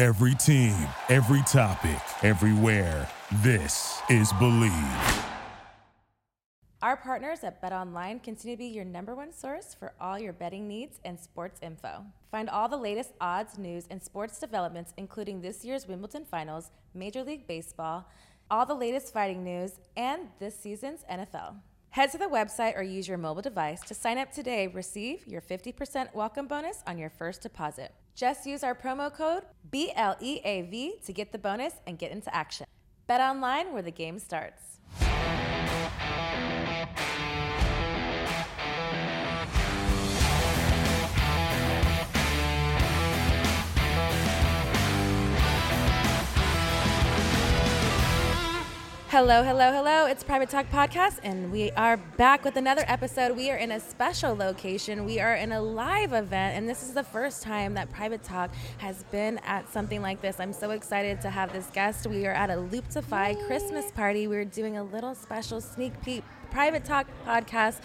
Every team, every topic, everywhere. This is Believe. Our partners at BetOnline continue to be your number one source for all your betting needs and sports info. Find all the latest odds, news, and sports developments, including this year's Wimbledon Finals, Major League Baseball, all the latest fighting news, and this season's NFL. Head to the website or use your mobile device to sign up today. Receive your 50% welcome bonus on your first deposit. Just use our promo code BLEAV to get the bonus and get into action. Bet online where the game starts. Hello, hello, hello. It's Private Talk Podcast, and we are back with another episode. We are in a special location. We are in a live event, and this is the first time that Private Talk has been at something like this. I'm so excited to have this guest. We are at a Looptify Christmas party. We're doing a little special sneak peek Private Talk Podcast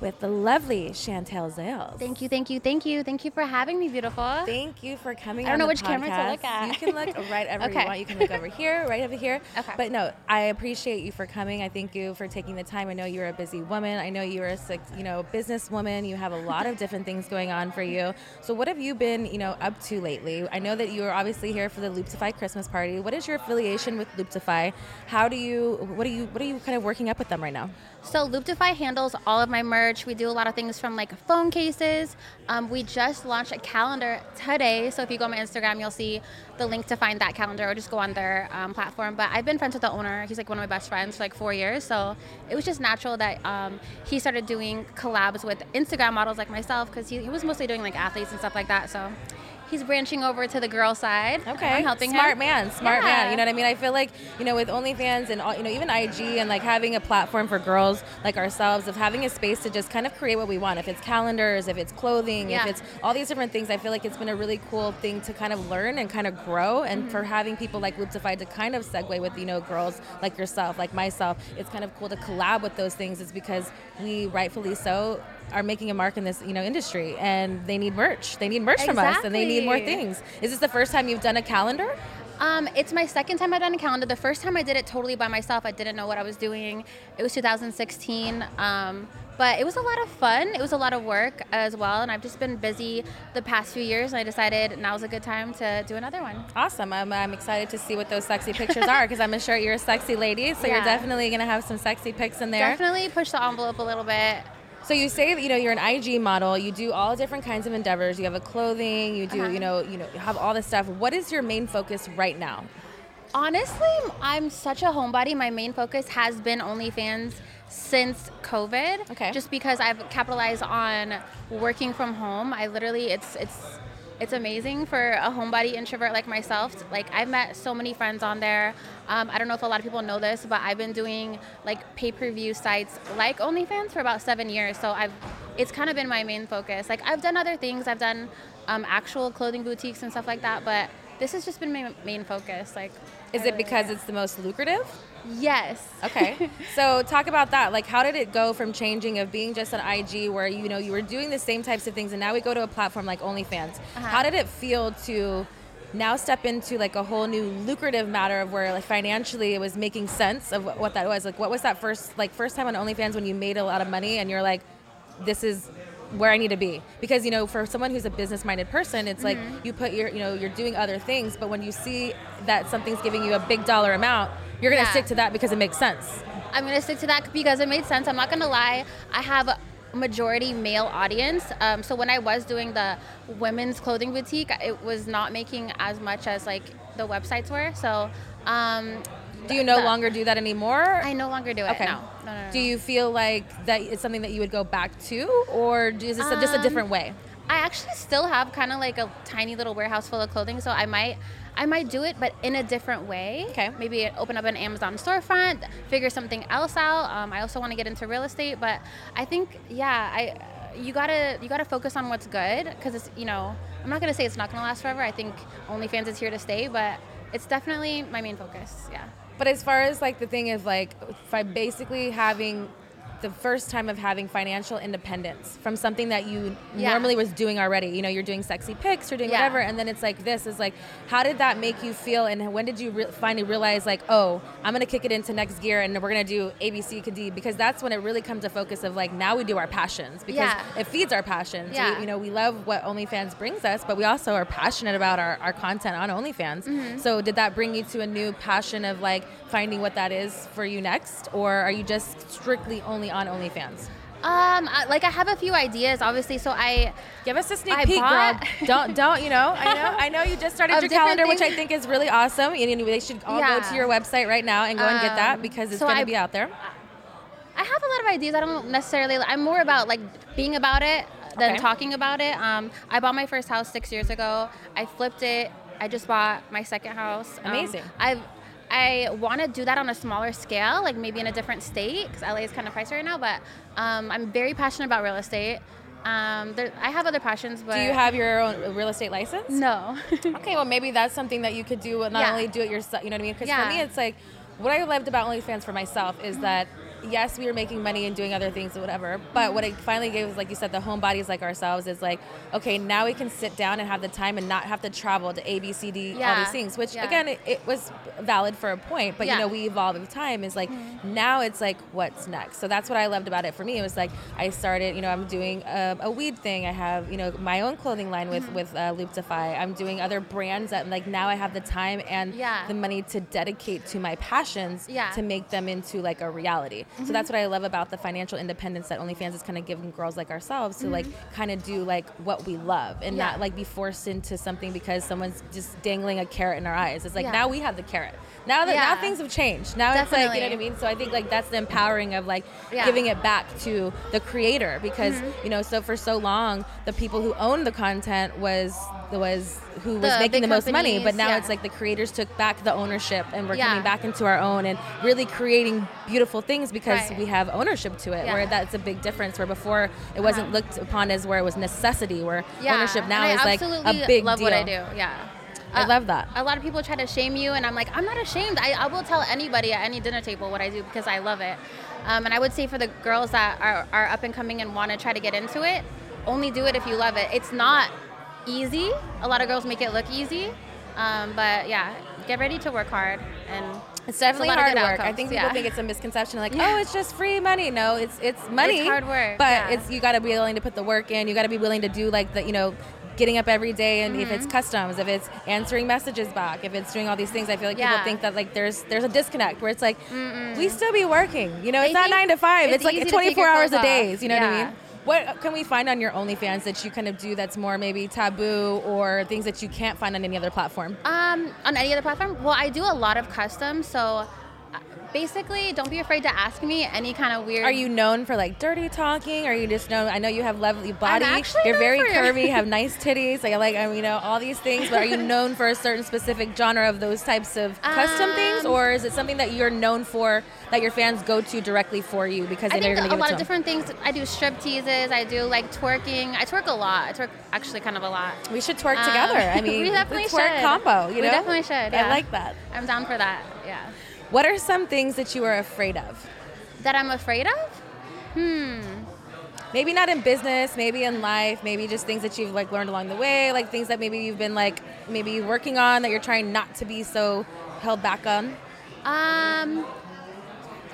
with the lovely Chantel Zales. Thank you, thank you, thank you, thank you for having me, beautiful. Thank you for coming. I don't know which camera to podcast. look at. You can look right ever Okay. you want. You can look over here, right over here. Okay. But no, I appreciate you for coming. I thank you for taking the time. I know you're a busy woman. I know you're a sick, you know, businesswoman. You have a lot of different things going on for you. So what have you been, you know, up to lately? I know that you are obviously here for the Looptify Christmas party. What is your affiliation with Looptify? How do you? What are you? What are you kind of working up with them right now? So Looptify handles all of my merch. We do a lot of things from like phone cases. Um, we just launched a calendar today. So if you go on my Instagram, you'll see the link to find that calendar or just go on their um, platform. But I've been friends with the owner. He's like one of my best friends for like four years. So it was just natural that um, he started doing collabs with Instagram models like myself because he, he was mostly doing like athletes and stuff like that. So he's branching over to the girl side. Okay, I'm helping smart him. man, smart Yeah. man. You know what I mean? I feel like you know with OnlyFans and all, you know even IG and like having a platform for girls like ourselves of having a space to just kind of create what we want. If it's calendars, if it's clothing, Yeah. if it's all these different things, I feel like it's been a really cool thing to kind of learn and kind of grow. And Mm-hmm. for having people like Looptify to kind of segue with you know girls like yourself, like myself, it's kind of cool to collab with those things. Is because we rightfully so are making a mark in this you know industry and they need merch they need merch from us and they need more things is this the first time you've done a calendar Um, it's my second time I've done a calendar. The first time I did it totally by myself. I didn't know what I was doing. It was 2016. Um, but it was a lot of fun. It was a lot of work as well. And I've just been busy the past few years. And I decided now's a good time to do another one. Awesome. I'm, I'm excited to see what those sexy pictures are because I'm sure you're a sexy lady. So you're definitely going to have some sexy pics in there. Definitely push the envelope a little bit. So you say that you know you're an IG model. You do all different kinds of endeavors. You have a clothing. You do Uh-huh. you know you know you have all this stuff. What is your main focus right now? Honestly, I'm such a homebody. My main focus has been OnlyFans since COVID. Okay. Just because I've capitalized on working from home. I literally, it's it's it's amazing for a homebody introvert like myself. Like I've met so many friends on there. Um, I don't know if a lot of people know this, but I've been doing like pay-per-view sites like OnlyFans for about seven years. So I've it's kind of been my main focus. Like I've done other things. I've done um, actual clothing boutiques and stuff like that, but this has just been my main focus. Like, Is it because it's the most lucrative? yes? Okay. so talk about that. Like, how did it go from changing of being just an IG where you know you were doing the same types of things, and now we go to a platform like OnlyFans. Uh-huh. How did it feel to now step into like a whole new lucrative matter of where like financially it was making sense of what, what that was? Like, what was that first like first time on OnlyFans when you made a lot of money and you're like, this is where I need to be because you know for someone who's a business minded person it's like Mm-hmm. you put your you know you're doing other things but when you see that something's giving you a big dollar amount you're gonna Yeah. stick to that because it makes sense I'm gonna stick to that because it made sense. I'm not gonna lie. I have a majority male audience. Um, so when I was doing the women's clothing boutique, it was not making as much as like the websites were. So um, do you no longer do that anymore I no longer do it. okay No. No, no, no, do you feel like that it's something that you would go back to or is this a- just a Um, different way I actually still have kind of like a tiny little warehouse full of clothing, so I might I might do it, but in a different way. Okay. Maybe open up an Amazon storefront, figure something else out. Um, I also want to get into real estate, but I think yeah, I you gotta you gotta focus on what's good because it's you know I'm not gonna say it's not gonna last forever. I think OnlyFans is here to stay, but it's definitely my main focus. Yeah. But as far as like the thing is like, by basically having the first time of having financial independence from something that you Yeah. normally was doing already. You know, you're doing sexy pics, you're doing Yeah. whatever, and then it's like this is like, how did that make you feel? And when did you re- finally realize like, oh, I'm gonna kick it into next gear and we're gonna do ABC A, B, C, D? Because that's when it really comes to focus of like, now we do our passions because Yeah. it feeds our passions. Yeah. We, you know, we love what OnlyFans brings us, but we also are passionate about our, our content on OnlyFans. Mm-hmm. So did that bring you to a new passion of like finding what that is for you next, or are you just strictly only on OnlyFans? Um, I, like I have a few ideas, obviously. So I Give us a sneak I peek, bought- girl. Don't don't you know? I know I know you just started your calendar, which I think is really awesome. And anyway, they should all go to your website right now and go and get that Um, because it's so going to be out there. I have a lot of ideas. I don't necessarily. I'm more about like being about it than Okay. talking about it. Um, I bought my first house six years ago. I flipped it. I just bought my second house. Amazing. Um, Amazing. I want to do that on a smaller scale, like maybe in a different state, because LA is kind of pricey right now. But um, I'm very passionate about real estate. Um, there, I have other passions, but Do you have your own real estate license? no? Okay, well maybe that's something that you could do. Not Yeah. only do it yourself, you know what I mean? Because Yeah. for me, it's like what I loved about OnlyFans for myself is that yes, we were making money and doing other things or whatever. But what it finally gave was, like you said, the homebodies like ourselves is like, okay, now we can sit down and have the time and not have to travel to A, B, C, D, all these things. Which Yeah. again, it, it was valid for a point, but you know, we evolve with time. Is like now it's like what's next. So that's what I loved about it. For me, it was like I started. You know, I'm doing a, a weed thing. I have you know my own clothing line with with uh, Looptify. I'm doing other brands that like now I have the time and Yeah. the money to dedicate to my passions Yeah. to make them into like a reality. So that's what I love about the financial independence that OnlyFans is kind of giving girls like ourselves to like kind of do like what we love and Yeah. not like be forced into something because someone's just dangling a carrot in our eyes. It's like Yeah. now we have the carrot. Now that now things have changed. Now it's like you know what I mean. So I think like that's the empowering of like Yeah. giving it back to the creator because Mm-hmm. you know so for so long the people who owned the content was was who was The making the most money but now yeah. it's like the creators took back the ownership and we're Yeah. coming back into our own and really creating beautiful things because Right. we have ownership to it Yeah. where that's a big difference where before it wasn't Uh-huh. looked upon as where it was necessity where ownership now and is like a absolutely big love deal what I do. Yeah. I Uh, love that. A lot of people try to shame you, and I'm like, I'm not ashamed. I, I will tell anybody at any dinner table what I do because I love it. Um, and I would say for the girls that are, are up and coming and want to try to get into it, only do it if you love it. It's not easy. A lot of girls make it look easy. Um, but yeah, get ready to work hard and It's definitely of hard work. I think people yeah. think it's a misconception, like, Yeah. oh, it's just free money. No, it's it's money. It's hard work, but yeah. it's you got to be willing to put the work in. You got to be willing to do like the you know, getting up every day, and if it's Mm-hmm. customs, if it's answering messages back, if it's doing all these things, I feel like people think that like there's there's a disconnect where it's like we still be working. You know, it's not nine to five. it's It's, like easy 24 your hours a day. You know what I mean? What can we find on your OnlyFans that you kind of do that's more maybe taboo or things that you can't find on any other platform? Um, on any other platform? Well, I do a lot of custom, so basically, don't be afraid to ask me any kind of weird. Are you known for like dirty talking? Are you just known? I know you have lovely body. You're very curvy. Have nice titties. Like, I like I mean, you know all these things. But are you known for a certain specific genre of those types of custom things, Um, or is it something that you're known for that your fans go to directly for you because they I know you're gonna get a lot of different things. I do strip teases. I do like twerking. I twerk a lot. I twerk actually kind of a lot. We should twerk Um, together. I mean, we definitely the twerk should. combo. You We definitely should, I like that. I'm down for that. Yeah. What are some things that you are afraid of? That I'm afraid of? Hmm. Maybe not in business, maybe in life, maybe just things that you've like learned along the way, like things that maybe you've been like maybe working on that you're trying not to be so held back on. Um.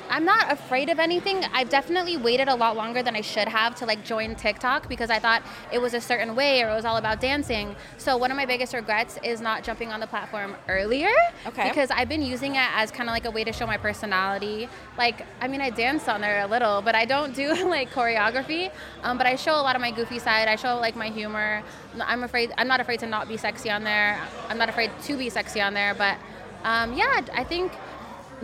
I'm not afraid of anything. I've definitely waited a lot longer than I should have to like join TikTok because I thought it was a certain way or it was all about dancing. So one of my biggest regrets is not jumping on the platform earlier. Okay. Because I've been using it as kind of like a way to show my personality. Like, I mean, I dance on there a little, but I don't do like choreography. Um, but I show a lot of my goofy side. I show like my humor. I'm afraid. I'm not afraid to not be sexy on there. I'm not afraid to be sexy on there. But um, yeah, I think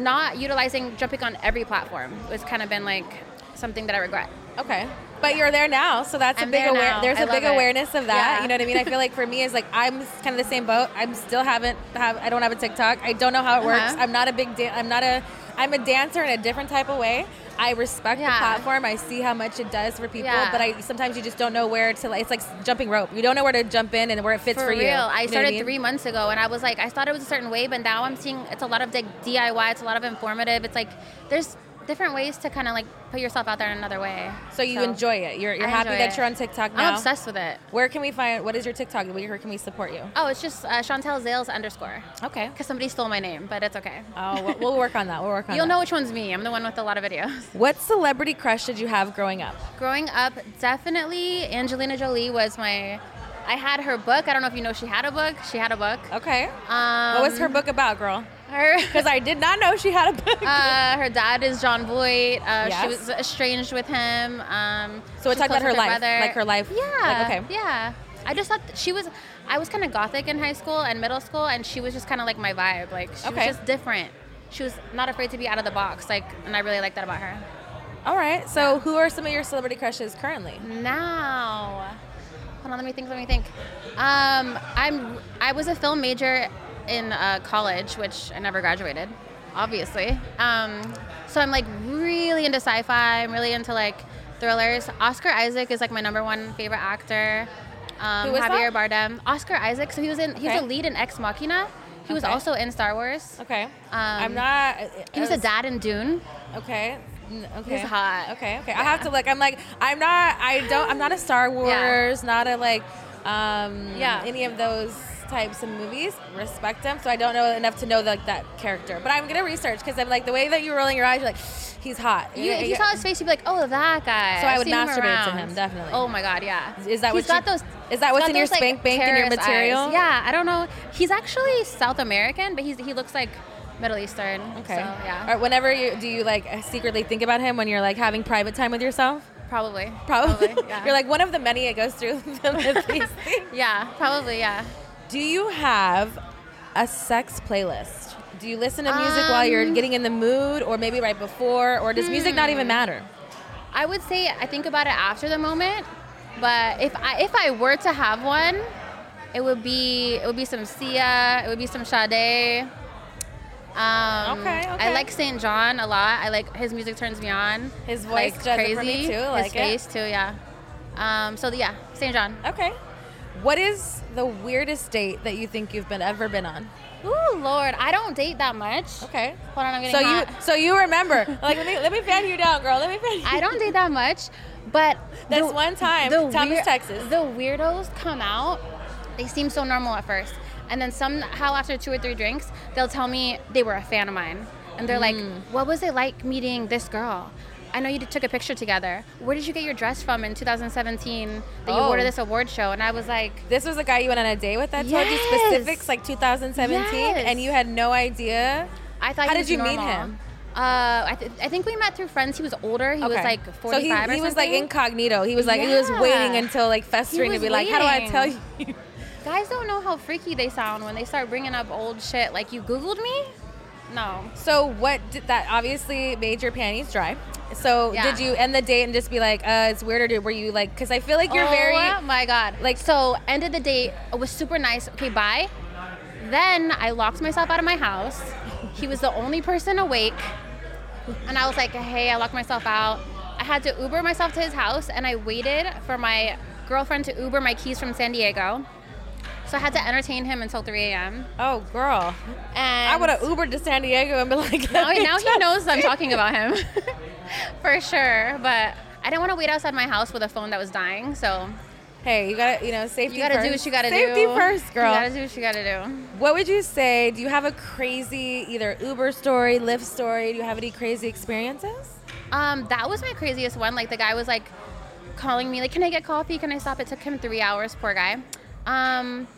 not utilizing jumping on every platform has kind of been like something that I regret. Okay. But you're there now, so that's I'm a big there aware. There's I a big it. awareness of that. Yeah. You know what I mean? I feel like for me, it's like I'm kind of the same boat. I'm still haven't have. I don't have a TikTok. I don't know how it works. Uh-huh. I'm not a big. Dan- I'm not a. I'm a dancer in a different type of way. I respect the platform. I see how much it does for people, Yeah. but I sometimes you just don't know where to. Like, it's like jumping rope. You don't know where to jump in and where it fits for, For you. real. You I started mean? three months ago and I was like, I thought it was a certain way, but now I'm seeing it's a lot of like DIY, it's a lot of informative. It's like there's different ways to kind of like put yourself out there in another way. So you enjoy it. You're, you're I happy that it. you're on TikTok now. I'm obsessed with it. Where can we find? What is your TikTok? Where can we support you? Oh, it's just uh, Chantel Zales underscore. Okay. Because somebody stole my name, but it's okay. Oh, we'll- we'll work on that. We'll work on You'll that. know which one's me. I'm the one with a lot of videos. What celebrity crush did you have growing up? Growing up, definitely Angelina Jolie was my. I had her book. I don't know if you know she had a book. She had a book. Okay. Um, what was her book about, girl? Her. Because I did not know she had a book. Uh, her dad is Jon Voight. Uh, Yes. She was estranged with him. Um, So it talked about her life, brother. like her life. Yeah. Like, okay. Yeah. I just thought she was. I was kind of gothic in high school and middle school, and she was just kind of like my vibe. Like she Okay. was just different. She was not afraid to be out of the box. Like, and I really like that about her. All right. So who are some of your celebrity crushes currently? Now, hold on. Let me think. Let me think. Um, I'm. I was a film major in uh, college, which I never graduated, obviously. Um, so I'm like really into sci-fi. I'm really into like thrillers. Oscar Isaac is like my number one favorite actor. Um, Who is Javier that? Bardem. Oscar Isaac. So he was in. He was Okay. a lead in Ex Machina. He was Okay. also in Star Wars. Okay. I'm not. He was a dad in Dune. Okay. Okay. He's hot. Okay. Okay. I have to look. I'm like. I'm not. I don't. I'm not a Star Wars. Not a like. Um, Yeah. Any of those types of movies. Respect them. So I don't know enough to know like that character. But I'm gonna research because I'm like the way that you're rolling your eyes. You're like, he's hot. You, if you saw his face, you'd be like, "Oh, that guy." So I I've would seen him masturbate to him, definitely. Oh my god, yeah. Is that He's what got you- those? is that what's in your like, spank bank in your material? eyes. Yeah, I don't know. He's actually South American, but he's he looks like Middle Eastern. Okay. So, yeah. Or whenever you do you like secretly think about him when you're like having private time with yourself? Probably. Probably. yeah. you're like one of the many it goes through. Yeah, probably. Yeah. Do you have a sex playlist? Do you listen to music while you're Um, getting in the mood or maybe right before or does music not Hmm. even matter? I would say I think about it after the moment, but if I if I were to have one, it would be it would be some Sia, it would be some Sade. Um, Okay, I like St. John a lot. I like his music turns me on. His voice like does it crazy. for me too, His like it. face too, yeah. Um, so yeah, St. John. Okay. What is the weirdest date that you think you've been ever been on? Ooh, Lord, I don't date that much. Okay. Hold on, I'm getting So hot. you so you remember. like let me let me fan you down, girl. Let me fan you I don't date that much, but That's the- one time, the Thomas, weir- Texas. The weirdos come out. They seem so normal at first, and then somehow after two or three drinks, they'll tell me they were a fan of mine, and they're like, Mm. "What was it like meeting this girl?" I know you took a picture together. Where did you get your dress from in 2017 that you wore to Oh. this award show? And I was like, This was a guy you went on a date with that told you specifics like 2017 Yes. and you had no idea. I thought. How did you meet him? Uh, I, th- I think we met through friends. He was older. He was like 45 so he, or he was like incognito. He was like he was waiting until like festering to be like, how do I tell you? Guys don't know how freaky they sound when they start bringing up old shit. Like, you Googled me? No. So what did that obviously made your panties dry? So Yeah. did you end the date and just be like, uh, it's weird or did, were you like, because I feel like you're oh very Oh my god. like- so ended the date. It was super nice. Okay, bye. Then I locked myself out of my house. He was the only person awake. And I was like, hey, I locked myself out. I had to Uber myself to his house and I waited for my girlfriend to Uber my keys from San Diego. So I had to entertain him until 3 a.m. oh girl, And I would have Ubered to San Diego and been like, now, now he knows I'm talking about him for sure. But I didn't want to wait outside my house with a phone that was dying, so Hey, you gotta, you know, safety. You gotta first. do what you gotta do. safety first, girl. You gotta do what you gotta do. What would you say? Do you have a crazy either Uber story, Lyft story? Do you have any crazy experiences? Um, that was my craziest one. Like the guy was like calling me, like, "Can I get coffee? Can I stop?" It took him three hours. Poor guy. Um,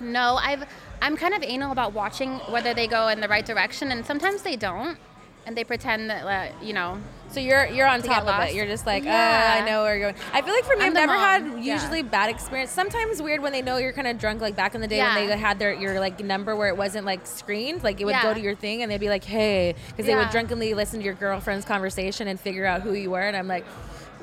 no, I've I'm kind of anal about watching whether they go in the right direction, and sometimes they don't, and they pretend that uh, you know. So you're you're on To top of it. You're just like, Yeah. uh, I know where you're going. I feel like for me, I'm I've never had mom. Yeah. usually bad experience. Sometimes weird when they know you're kind of drunk, like back in the day when they had their your like number where it wasn't like screened, like it would go to your thing and they'd be like, hey, because they would drunkenly listen to your girlfriend's conversation and figure out who you were, and I'm like.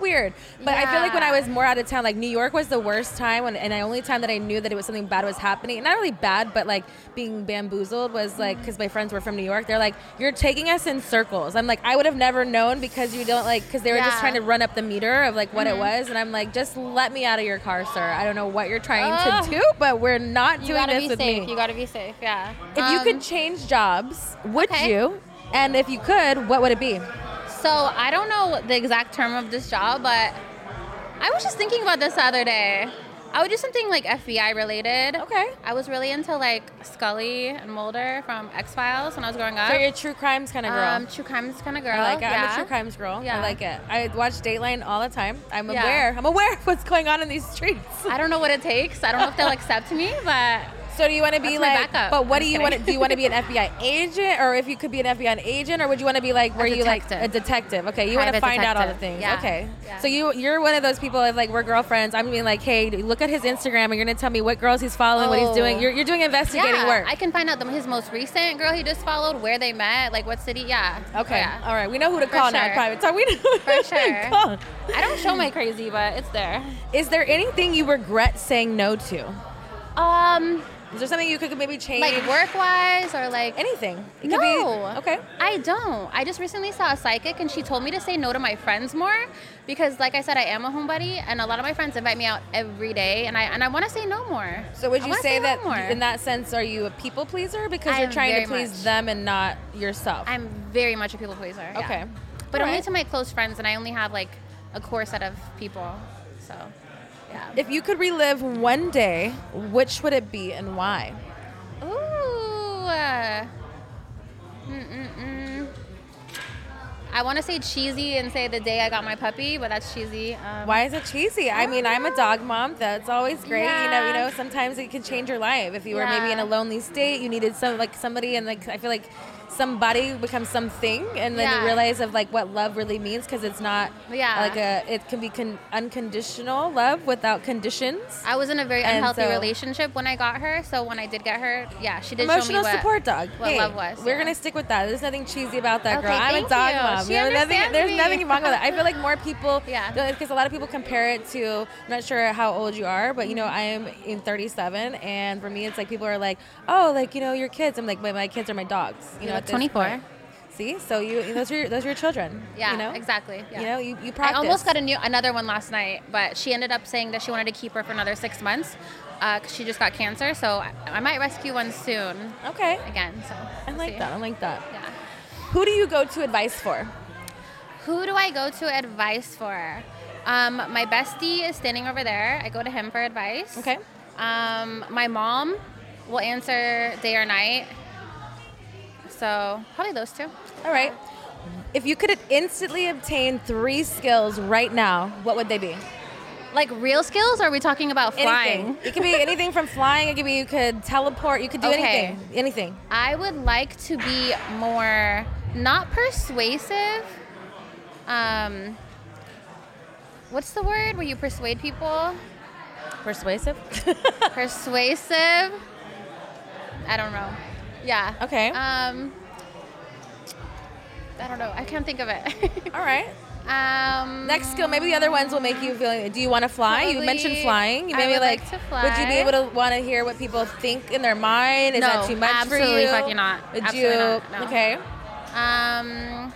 Weird, but I feel like when I was more out of town, like New York was the worst time, when, and the only time that I knew that it was something bad was happening. Not really bad, but like being bamboozled was like because my friends were from New York. They're like, "You're taking us in circles." I'm like, I would have never known because you don't like because they were just trying to run up the meter of like what Mm-hmm. it was, and I'm like, just let me out of your car, sir. I don't know what you're trying Ugh. to do, but we're not You doing gotta this be with safe. me. You gotta be safe. Yeah. if you Um, could change jobs, would okay. you? And if you could, what would it be? So I don't know the exact term of this job, but I was just thinking about this the other day. I would do something like FBI related. Okay. I was really into like Scully and Mulder from X Files when I was growing up. So you're a true crimes kind of girl. Um, true crimes kind of girl. I like it. I'm a true crimes girl. Yeah. I like it. I watch Dateline all the time. I'm Yeah. aware. I'm aware of what's going on in these streets. I don't know what it takes. I don't know if they'll accept me, but So do you want to be That's like? But what I'm do you want to? Do you want to be an FBI agent, or if you could be an FBI agent, or would you want to be like Were you like a detective? Okay, you want to find out all the things. Yeah. Okay, Yeah. so you you're one of those people of like we're girlfriends. I'm being like, hey, look at his Instagram, and you're gonna tell me what girls he's following, what he's Oh. doing. You're, you're doing investigating yeah, work. I can find out the, his most recent girl he just followed, where they met, like what city. Yeah. okay, Yeah. all right, we know who to For call now. sure. Private talk. We know who For to sure. call. I don't show my crazy, but it's there. Is there anything you regret saying no to? Um, Is there something you could maybe change? like work wise or like anything? It no. could be okay. I don't. I just recently saw a psychic and she told me to say no to my friends more because like I said I am a homebody and a lot of my friends invite me out every day and I and I want to say no more. So would you say no that more. in that sense are you a people pleaser because I you're trying to please much. them and not yourself? I'm very much a people pleaser. yeah. Okay. But All only right. to my close friends and I only have like a core set of people. So, yeah. If you could relive one day, which would it be and why? Ooh. uh, Mm-mm-mm. I want to say cheesy and say the day I got my puppy, but that's cheesy. Um, Why is it cheesy? I mean, I'm a dog mom. That's always great. You know, you know, sometimes it can change your life. If you were maybe in a lonely state, you needed some like somebody, and like I feel like somebody becomes something, and then you realize of like what love really means because it's not Yeah. like a it can be con- unconditional love without conditions. I was in a very unhealthy so- relationship when I got her. So when I did get her, yeah, she did Emotional show me what, support dog. what hey, love was. We're yeah. gonna stick with that. There's nothing cheesy about that, Okay, girl. I'm a dog you. mom. She There's nothing, there's nothing wrong with that I feel like more people, Yeah. because a lot of people compare it to. I'm not sure how old you are, but you know, Mm-hmm. I am in 37, and for me, it's like people are like, oh, like you know, your kids. I'm like, but my kids are my dogs. You, You know, look at this 24. See, so you those are your, those are your children. Yeah, you know? exactly. Yeah. You know, you, you practice. I almost got a new another one last night, but she ended up saying that she wanted to keep her for another six months because she just got cancer. So I, I might rescue one soon Okay, again. So I we'll like see. that. I like that. Yeah. Who do you go to advice for? Who do I go to advice for? Um, my bestie is standing over there. I go to him for advice. Okay. Um, my mom will answer day or night. So probably those two. All right. If you could instantly obtain three skills right now, what would they be? Like real skills, or are we talking about flying? Anything. It could be anything from flying. It could be you could teleport. You could do Okay. anything. Anything. I would like to be more not persuasive. Um, what's the word where you persuade people? Persuasive. Persuasive. I don't know. Yeah. Okay. Um, I don't know. I can't think of it. All right. um, Next skill. Maybe the other ones will make you feel. Do you want to fly? you mentioned flying. You I maybe would like. like Would you be able to want to hear what people think in their mind? Is No, that too much for you? absolutely fucking not. Would Absolutely you? not, no. Okay. Um,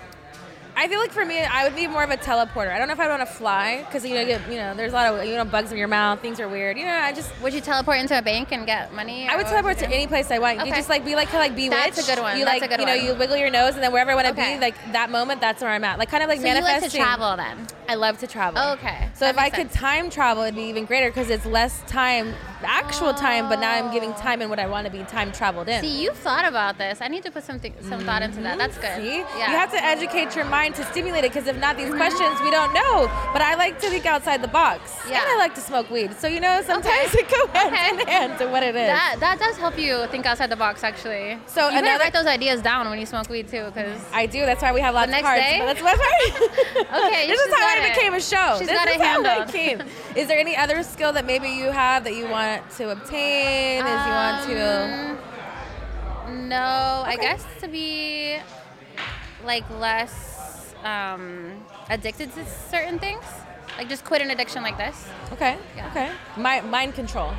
I feel like for me, I would be more of a teleporter. I don't know if I would want to fly because you know, you, you know, there's a lot of you know bugs in your mouth. Things are weird. You know, I just Would you teleport into a bank and get money? I would teleport you to any place I want. You just like be like kind of like bewitched. That's a good one. You That's like a good you know one. you wiggle your nose and then wherever I want to Okay. be, like that moment, that's where I'm at. Like kind of like So you like to travel then? I love to travel. Oh, okay, So that if I makes could time travel, it'd be even greater because it's less time, actual time, but now I'm giving Oh. time in what I want to be time traveled in. See, you've thought about this. I need to put some th- some thought into that. That's good. Mm-hmm. See? Yeah. You have to educate your mind to stimulate it because if not, these mm-hmm. questions we don't know. But I like to think outside the box. Yeah. And I like to smoke weed. So, you know, sometimes Okay. it go hand Okay. in hand to what it is. That that does help you think outside the box, actually. So you another- write those ideas down when you smoke weed too, because I do. That's why we have lots of cards. day? But that's what Okay, this is how it. became a show. She's this got is how I came. Is there any other skill that maybe you have that you want to obtain? Is you want to? Um, No, I guess to be like less um, addicted to certain things, like just quit an addiction like this. Okay. Yeah. Okay. Mi- mind control.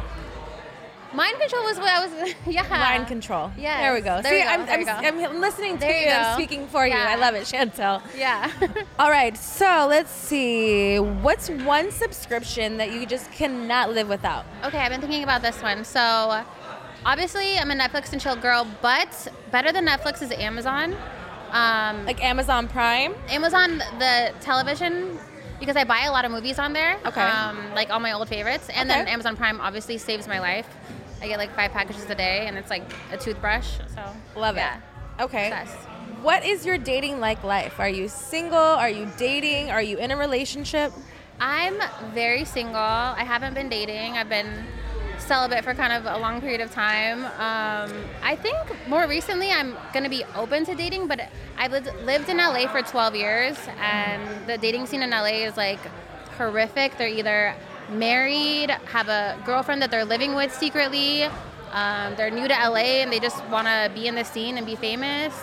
Mind control was what I was. Yeah. Mind control. Yeah. There we go. There See, we go. I'm, I'm, go. I'm listening to There you. you I'm speaking for you. Yeah. I love it, Chantel. Yeah. All right, so let's see. What's one subscription that you just cannot live without? Okay, I've been thinking about this one. So, obviously, I'm a Netflix and chill girl, but better than Netflix is Amazon. Um, Like Amazon Prime? Amazon, the television, because I buy a lot of movies on there. Okay. Um, like all my old favorites, and then Okay. Amazon Prime obviously saves my life. I get like five packages a day, and it's like a toothbrush. So Love yeah. it. Okay. Obsessed. What is your dating like life? Are you single? Are you dating? Are you in a relationship? I'm very single. I haven't been dating. I've been celibate for kind of a long period of time. Um, I think more recently I'm going to be open to dating, but I've lived, lived in LA for 12 years, and the dating scene in LA is like horrific. They're either married, have a girlfriend that they're living with secretly. Um, they're new to LA and they just want to be in the scene and be famous.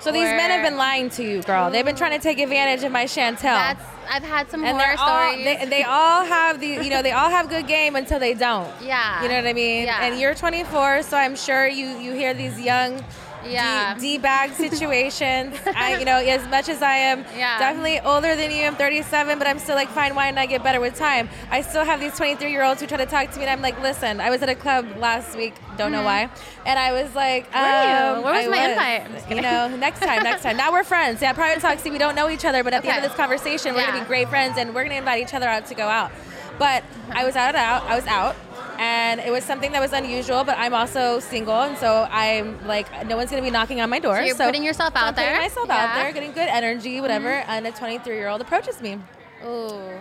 So these men have been lying to you, girl. They've been trying to take advantage of my Chantel. That's I've had some and horror all stories. they, they all have the you know they all have good game until they don't. Yeah. You know what I mean? Yeah. And you're 24, so I'm sure you you hear these young Yeah. D, bag situations. I you know as much as I am Yeah. definitely older than you, I'm 37, but I'm still like fine. Why not I get better with time? I still have these 23 year olds who try to talk to me, and I'm like, listen, I was at a club last week, don't know why, and I was like, Mm-hmm. Where you? um, Where was I my invite? I'm You know, next time, next time. Now we're friends. Yeah, private talk. See, we don't know each other, but at the end of this conversation, we're gonna be great friends, and we're gonna invite each other out to go out. But I was out and out. I was out, and it was something that was unusual. But I'm also single, and so I'm like, no one's gonna be knocking on my door. So you're putting yourself out I'm putting myself Yeah. Mm-hmm. out there, getting good energy, whatever. And a 23 year old approaches me. Ooh.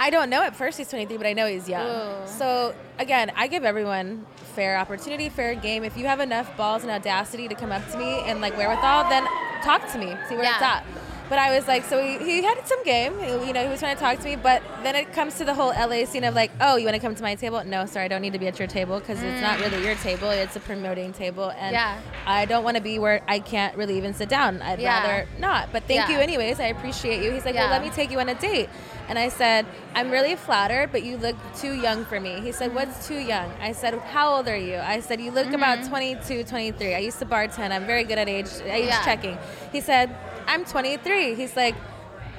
I don't know at first he's 23, but I know he's young. Ooh. So again, I give everyone fair opportunity, fair game. If you have enough balls and audacity to come up to me and like wherewithal, then talk to me, see where it's at. But I was like, so he, he had some game, you know, he was trying to talk to me, but then it comes to the whole LA scene of like, oh, you want to come to my table? No, sorry, I don't need to be at your table because it's not really your table, it's a promoting table. And Mm. Yeah. I don't want to be where I can't really even sit down. I'd Yeah. rather not. But thank Yeah. you anyways. I appreciate you. He's like, well, let me take you on a date. And I said, I'm really flattered, but you look too young for me. He said, What's too young? I said, How old are you? I said, You look about 22, 23. I used to bartend. I'm very good at age, age Yeah. checking. He said, I'm 23. He's like,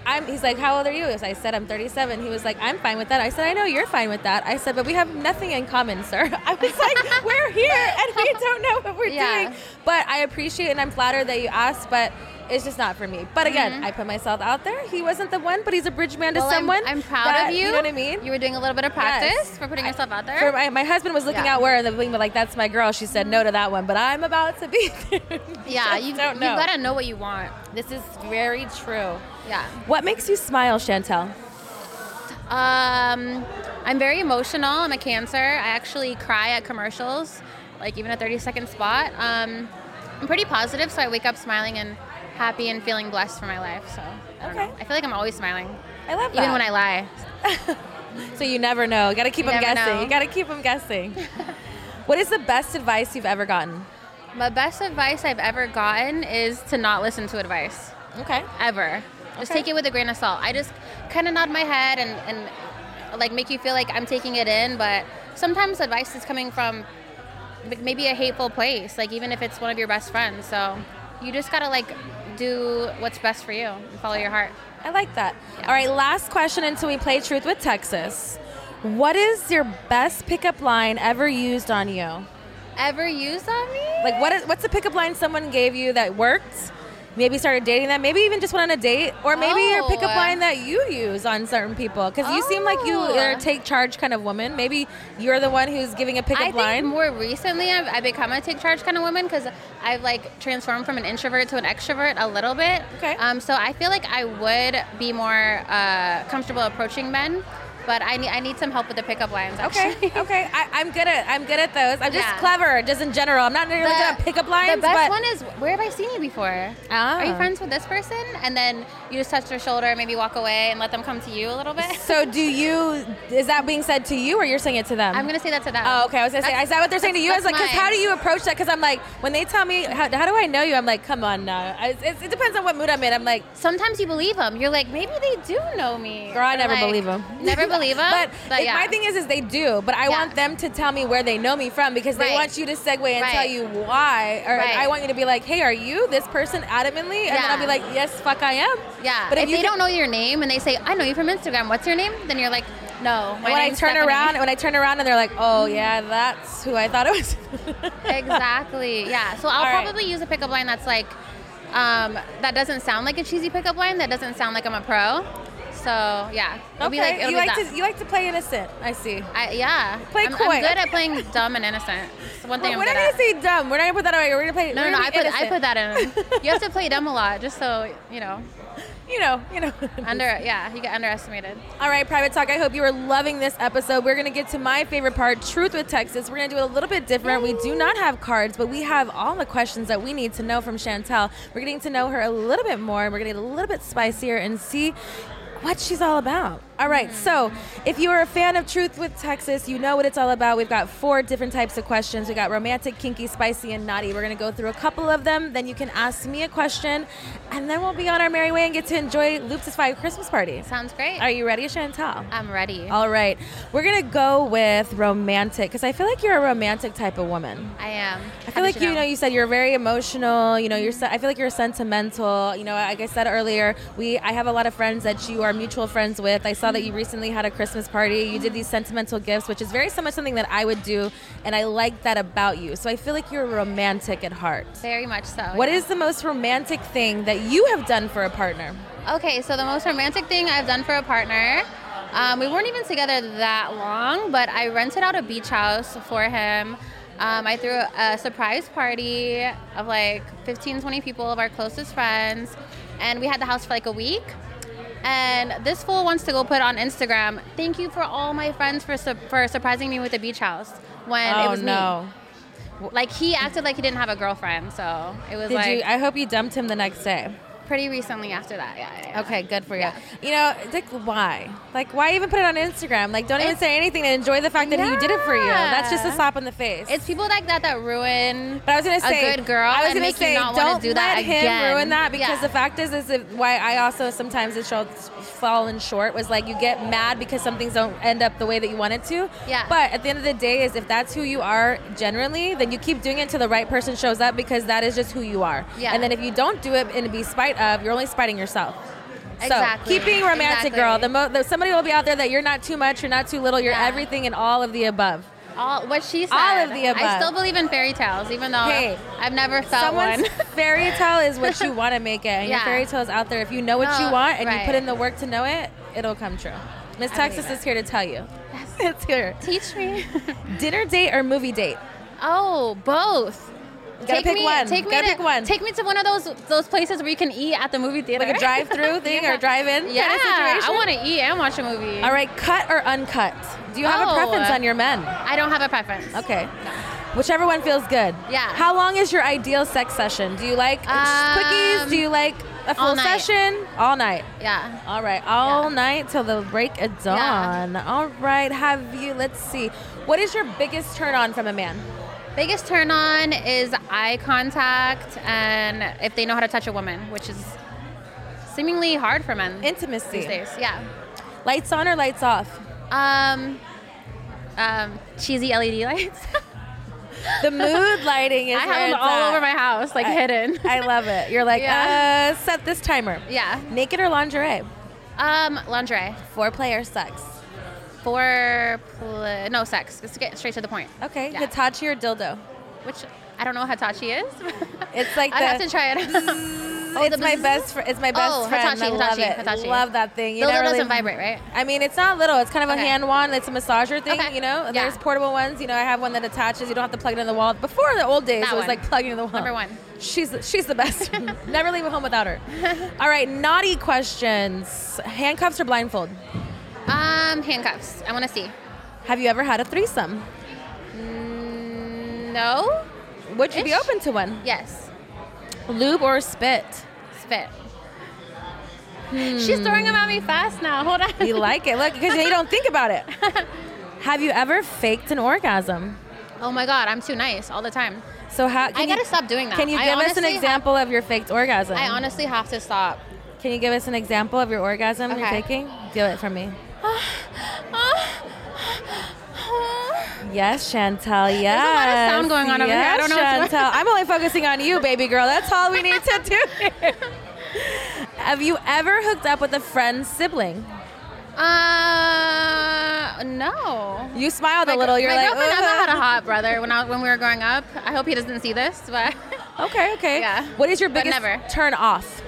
I'm, he's like, how old are you? I said, I'm 37. He was like, I'm fine with that. I said, I know you're fine with that. I said, but we have nothing in common, sir. I was like, we're here and we don't know what we're Yeah. doing. But I appreciate and I'm flattered that you asked, but it's just not for me. But again, I put myself out there. He wasn't the one, but he's a bridge man to Mm-hmm. Well, I'm- someone. I'm, proud that- of you. You know what I mean? You were doing a little bit of practice Yes. for putting yourself out there. For my, my husband was looking Yeah. out where the thing, but like that's my girl. She said no to that one, but I'm about to be there. yeah, you you gotta know what you want. This is very true. Yeah. What makes you smile, Chantel? Um, I'm very emotional. I'm a Cancer. I actually cry at commercials, like even a 30 second spot. Um, I'm pretty positive, so I wake up smiling and happy and feeling blessed for my life. So I Okay. know. I feel like I'm always smiling, I love that. even when I lie. So you never know. You got to keep You them guessing. know. You got to keep them guessing. what is the best advice you've ever gotten? My best advice I've ever gotten is to not listen to advice. Okay. ever. Just Okay. take it with a grain of salt. I just kind of nod my head and, and like make you feel like I'm taking it in, but sometimes advice is coming from maybe a hateful place, like even if it's one of your best friends. So you just gotta like do what's best for you and follow your heart. I like that. Yeah. All right, last question until we play Truth with Texas. What is your best pickup line ever used on you? Ever used on me? Like, what is what's the pickup line someone gave you that worked? Maybe started dating them. Maybe even just went on a date, or maybe your Oh. pickup line that you use on certain people. Because you seem like you Oh. are a take charge kind of woman. Maybe you're the one who's giving a pickup I line. more recently I've, I've become a take charge kind of woman because I've like transformed from an introvert to an extrovert a little bit. Okay. Um, so I feel like I would be more uh, comfortable approaching men, but I need I need some help with the pickup lines. Okay, Actually. okay, I, I'm good at I'm good at those. I'm just Yeah. clever, just in general. I'm not really good at pickup lines. The best but one is where have I seen you before? Ah. Are you friends with this person? And then you just touch their shoulder, maybe walk away and let them come to you a little bit. So do you? Is that being said to you, or you're saying it to them? I'm gonna say that to them. Oh, okay. I was gonna say, That's- is that what they're saying to you? I was like, because how do you approach that? Because I'm like, when they tell me, how, how do I know you? I'm like, come on now. I, it, it depends on what mood I'm in. I'm like, Sometimes you believe them. You're like, maybe they do know me. girl, I never like, believe them. Never believe them. but but yeah. my thing is, is they do. But I Yeah. want them to tell me where they know me from because they Right. want you to segue and Right. tell you why. Or Right. I want you to be like, hey, are you this person adamantly? And then I'll be like, yes, fuck, I am. Yeah. But if, if you they can- don't know your name and they say, I know you from Instagram, what's your name? Then you're like, no. My when I turn Stephanie." around, when I turn around, and they're like, "Oh yeah, that's who I thought it was." exactly. Yeah. So I'll All probably use a pickup line that's like, um, that doesn't sound like a cheesy pickup line. That doesn't sound like I'm a pro. So yeah. It'll okay, be like, it'll you like that. to you like to play innocent. I see. I, yeah. Play I'm, coy. I'm good at playing dumb and innocent. It's one thing Well, I'm we're not gonna say dumb. We're not gonna put that away. We're gonna play. no, no, no. I put, I put that in. You have to play dumb a lot just so, you know, You know, you know. under, yeah, you get underestimated. All right, private talk. I hope you are loving this episode. We're gonna get to my favorite part, truth with Texas. We're gonna do it a little bit different. We do not have cards, but we have all the questions that we need to know from Chantel. We're getting to know her a little bit more. We're getting a little bit spicier and see what she's all about. All right, so if you are a fan of Truth with Texas, you know what it's all about. We've got four different types of questions. We got romantic, kinky, spicy, and naughty. We're gonna go through a couple of them. Then you can ask me a question, and then we'll be on our merry way and get to enjoy Looptify Christmas party. Sounds great. Are you ready, Chantel? I'm ready. All right, we're gonna go with romantic because I feel like you're a romantic type of woman. I am. I feel like you know you said you're very emotional. You know, you're. I feel like you're sentimental. You know, like I said earlier, we I have a lot of friends that you are mutual friends with. I saw that you recently had a Christmas party. You did these sentimental gifts, which is very similar something that I would do, and I like that about you. So I feel like you're romantic at heart. Very much so. What yeah. is the most romantic thing that you have done for a partner? Okay, so the most romantic thing I've done for a partner, um, we weren't even together that long, but I rented out a beach house for him. Um, I threw a surprise party of like 15, 20 people of our closest friends, and we had the house for like a week. And this fool wants to go put on Instagram. Thank you for all my friends for su- for surprising me with a beach house when it oh was no! me. Like he acted like he didn't have a girlfriend, so it was Did like you? I hope you dumped him the next day. Pretty recently after that. Yeah. yeah, yeah. Okay, good for you. You know, like why? Like why even put it on Instagram? Like don't even say anything and enjoy the fact that he did it for you. That's just a slap in the face. It's people like that that ruin but I was gonna say a good girl I was gonna make say not don't do let that him again. ruin that because Yeah. the fact is is why I also sometimes it shows fallen short was like you get mad because some things don't end up the way that you want it to. Yeah. But at the end of the day is if that's who you are generally, then you keep doing it until the right person shows up because that is just who you are. Yeah. And then if you don't do it in be spite of, you're only spiting yourself. Exactly. So keep being romantic, Exactly. girl. The, mo- the somebody will be out there that you're not too much, you're not too little, you're Yeah. everything and all of the above. All what she said. All of the above. I still believe in fairy tales, even though Hey, I've never felt one. fairy tale is what you want to make it, and your Yeah. fairy tale is out there. If you know what you oh, want and you put in the work to know it, it'll come true. Miss Texas is here to tell you. it's here. Teach me. Dinner date or movie date? oh, both. Gotta take pick me, one. Take me Gotta to, pick one. Take me to one of those those places where you can eat at the movie theater. Like a drive-through thing or drive-in Yeah, kind of situation? I want to eat and watch a movie. All right, cut or uncut? Do you have a Oh. preference on your men? I don't have a preference. Okay. Whichever one feels good. Yeah. How long is your ideal sex session? Do you like Um, quickies? Do you like a full all session? All night. Yeah. All right, all Yeah. night till the break of dawn. All right, have you? Let's see. What is your biggest turn on from a man? Biggest turn on is eye contact and if they know how to touch a woman, which is seemingly hard for men Intimacy. these days. Yeah. Lights on or lights off? Um, um, cheesy LED lights. the mood lighting is I have them all at. over my house, like I- hidden. I love it. You're like, Yeah. uh, set this timer. yeah. Naked or lingerie? Um, lingerie. Four player sex. For pl- no sex. Let's get straight to the point. Okay. Yeah. Hitachi or dildo? Which I don't know what Hitachi is. It's like I'd have to try it. Oh, it's my best. Fr- it's my oh, best Oh, friend. Hitachi, I love Hitachi, it. Hitachi. Love that thing. You Dildo never doesn't vibrate, right? I mean, it's not little. It's kind of a hand wand. It's a massager thing. Okay. You know, Yeah. there's portable ones. You know, I have one that attaches. You don't have to plug it in the wall. Before the old days, That it was one. like plugging in the wall. Number one. She's she's the best. Never leave a home without her. All right, naughty questions. Handcuffs or blindfold? Um, handcuffs. I want to see. Have you ever had a threesome? Mm, no. Would you be open to one? Yes. Lube or spit? Spit. She's throwing them at me fast now. Hold on. You like it? Look, because you don't think about it. Have you ever faked an orgasm? Oh my god, I'm too nice all the time. So how? Can I you- gotta stop doing that. Can you I give us an honestly have- example of your faked orgasm? I honestly have to stop. Can you give us an example of your orgasm you're Okay. faking? Do it for me. Yes, Chantel. Yes. a lot of sound going on over here. I don't know. Chantel. I'm only focusing on you, baby girl. That's all we need to do. Have you ever hooked up with a friend's sibling? Uh, no. You smiled My, a little. You're my like, girlfriend Emma had a hot brother when I, when we were growing up. I hope he doesn't see this, but Okay, okay. Yeah. What is your biggest never. turn off?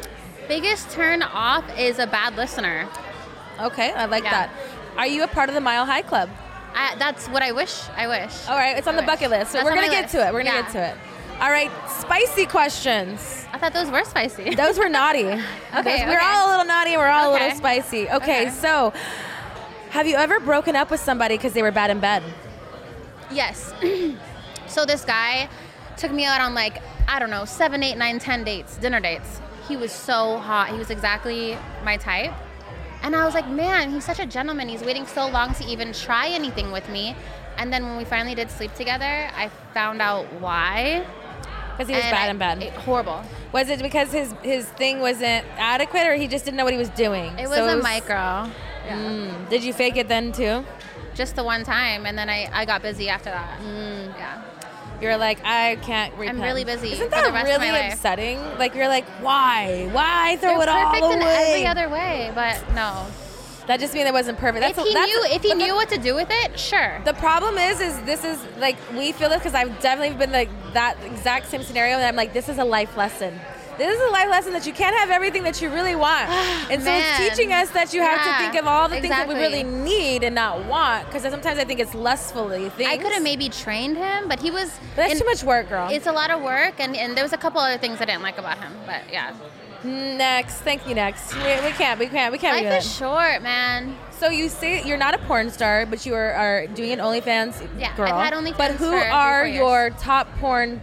biggest turn off is a bad listener. Okay, I like Yeah. that. Are you a part of the Mile High Club? I, that's what I wish. I wish. All right, it's on I the wish. bucket list. So That's we're gonna get list. to it. We're gonna Yeah. get to it. All right, spicy questions. I thought those were spicy. Those were naughty. Okay, Those- We're all a little naughty. We're all a little spicy. Okay, Okay. so have you ever broken up with somebody because they were bad in bed? Yes. so this guy took me out on like I don't know seven, eight, nine, ten dates, dinner dates. He was so hot. He was exactly my type. And I was like, man, he's such a gentleman. He's waiting so long to even try anything with me. And then when we finally did sleep together, I found out why. Because he was And bad I- in bed. it- horrible. was it because his his thing wasn't adequate, or he just didn't know what he was doing? It was So a micro. Mm. Did you fake it then too? Just the one time, and then I, I got busy after that. Mm. Yeah. You're like, I can't repent. I'm really busy Isn't for that the rest of really my life. upsetting? Like you're like, why? Why throw They're it all perfect in every other way, but no. that just means it wasn't perfect. That's if he that's, knew, if he but the- knew what to do with it, sure. The problem is, is this is like we feel this because I've definitely been like that exact same scenario, and I'm like, this is a life lesson. This is a life lesson that you can't have everything that you really want, and so it's teaching us that you have Yeah, to think of all the things that we really need and not want. Because sometimes I think it's lustfully things. I could have maybe trained him, but he was. But that's in- too much work, girl. It's a lot of work, and, and there was a couple other things I didn't like about him, but yeah. next, thank you. Next, we, we can't, we can't, we can't. Life is short, man. So you say you're not a porn star, but you are, are doing an OnlyFans Yeah, I've had OnlyFans But who for are your top porn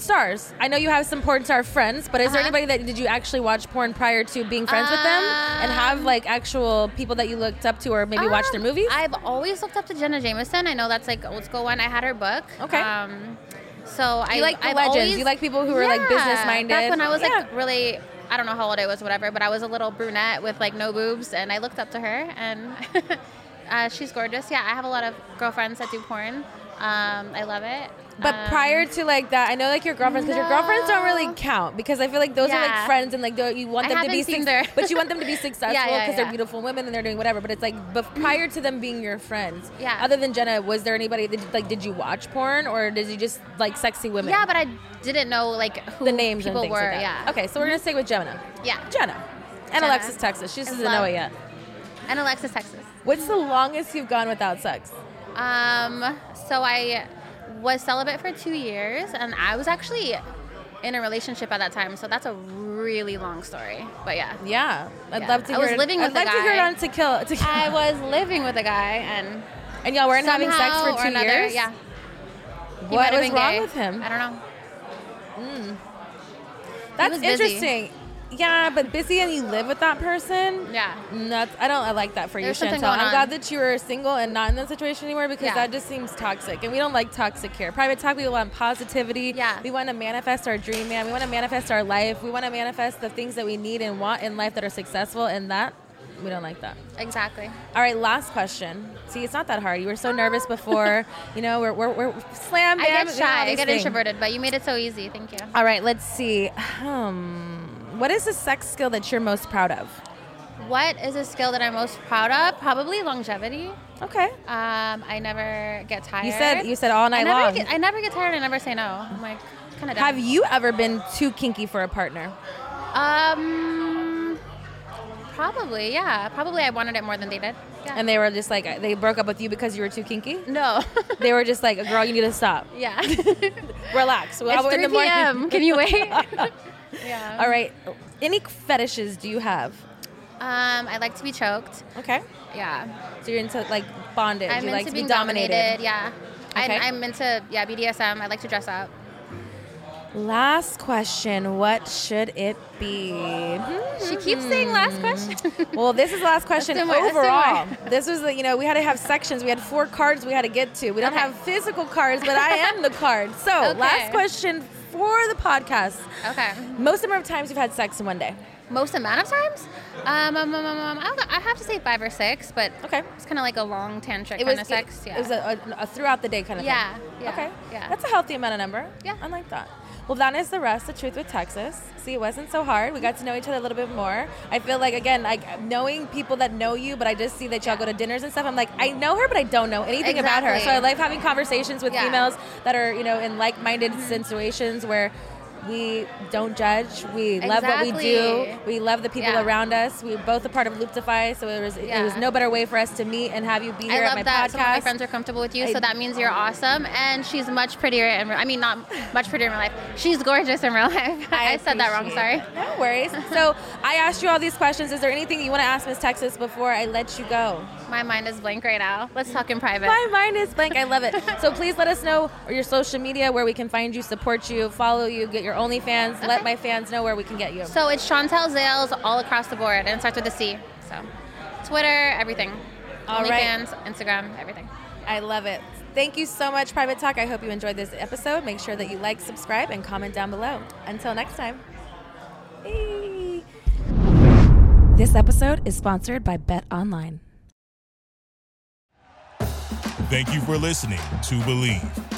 stars? I know you have some porn star friends, but is there Uh-huh. anybody that did you actually watch porn prior to being friends with them and have Um, like actual people that you looked up to or maybe watched their Um, movies? I've always looked up to Jenna Jameson. I know that's like old school one. I had her book. Okay. Um, so I like the I've legends. always- you like people who are like business minded. Back when I was Yeah. like really, I don't know how old I was, whatever, but I was a little brunette with like no boobs, and I looked up to her, and uh, she's gorgeous. Yeah, I have a lot of girlfriends that do porn. Um, I love it. But Um, prior to like that, I know like your girlfriends because your girlfriends don't really count because I feel like those are like friends and like you want them to be seen their- but you want them to be successful because yeah, they're beautiful women and they're doing whatever. But it's like but prior to them being your friends, Yeah. Other than Jenna, was there anybody that like did you watch porn or did you just like sexy women? yeah, but I didn't know like who the names people and things were. like. Yeah. Okay, so we're gonna stick with Jenna. Yeah. Jenna. And Jenna. Alexis Texas. She doesn't know it yet. And Alexis, Texas. What's the longest you've gone without sex? Um, so I was celibate for two years, and I was actually in a relationship at that time. So that's a really long story. But yeah, Yeah, I'd Yeah. love to I hear. was it. living with I'd a love to hear it on To Kill. To Kill. I was living with a guy, and and y'all weren't having sex for two another, years. Yeah. He What was wrong gay. with him? I don't know. Hmm. That's was busy. Yeah, but busy and you live with that person. Yeah. That's, I don't. I like that for There's you, Chantel. I'm glad that you are single and not in that situation anymore because Yeah. that just seems toxic, and we don't like toxic here. Private talk. We want positivity. Yeah. We want to manifest our dream, man. We want to manifest our life. We want to manifest the things that we need and want in life that are successful, and that we don't like that. Exactly. All right, last question. See, it's not that hard. You were so nervous before. you know, we're, we're, we're slam I bam. get you know, shy. I get things. introverted, but you made it so easy. Thank you. All right, let's see. Um, what is the sex skill that you're most proud of? What is a skill that I'm most proud of? Probably longevity. Okay. Um, I never get tired. You said you said all I night never long. Get, I never get tired. I never say no. I'm like kind of. Have you ever been too kinky for a partner? Um, probably. Yeah. Probably. I wanted it more than they did. Yeah. And they were just like they broke up with you because you were too kinky? no. They were just like, "Girl, you need to stop. yeah. Relax. Well, it's 3 p.m. Can you wait? yeah. All right. Any fetishes do you have? Um, I like to be choked. Okay. Yeah. So you're into like bondage. I'm you into like to be being dominated. dominated. Yeah. Okay. I'm, I'm into yeah BDSM. I like to dress up. Last question. What should it be? She keeps saying last question. Well, this is the last question more, overall. This was, the, you know, we had to have sections. We had four cards we had to get to. We don't Okay. have physical cards, but I am the card. So, Okay. last question for the podcast. okay. Most number of times you've had sex in one day. Most amount of times? Um, um, um, um, um, I don't know, I have to say five or six, but Okay. it's kind of like a long tantric kind of sex. It, yeah. it was a, a, a throughout the day kind of Yeah, thing. yeah, Okay. yeah. That's a healthy amount of number. Yeah. I like that. Well, that is the rest of Truth with Texas. See, it wasn't so hard. We got to know each other a little bit more. I feel like again, like knowing people that know you, but I just see that y'all go to dinners and stuff. I'm like, I know her, but I don't know anything about her. So I like having conversations with Yeah. females that are, you know, in like-minded mm-hmm. situations where we don't judge. We love what we do. We love the people Yeah. around us. We're both a part of Looptify, so it was it was no better way for us to meet and have you be here I love at my that podcast. some of my friends are comfortable with you, I- so that means you're awesome. And she's much prettier in real I mean, not much prettier in real life. She's gorgeous in real life. I, said that wrong, sorry. No worries. So I asked you all these questions. Is there anything you want to ask Miss Texas before I let you go? My mind is blank right now. Let's talk in private. My mind is blank. I love it. So please let us know your social media where we can find you, support you, follow you, get your OnlyFans. Let my fans know where we can get you. So it's Chantel Zales all across the board, and it starts with a C. So Twitter, everything. All right. OnlyFans, Instagram, everything. I love it. Thank you so much, Private Talk. I hope you enjoyed this episode. Make sure that you like, subscribe, and comment down below. Until next time. Hey. This episode is sponsored by BetOnline. Thank you for listening to Bleav.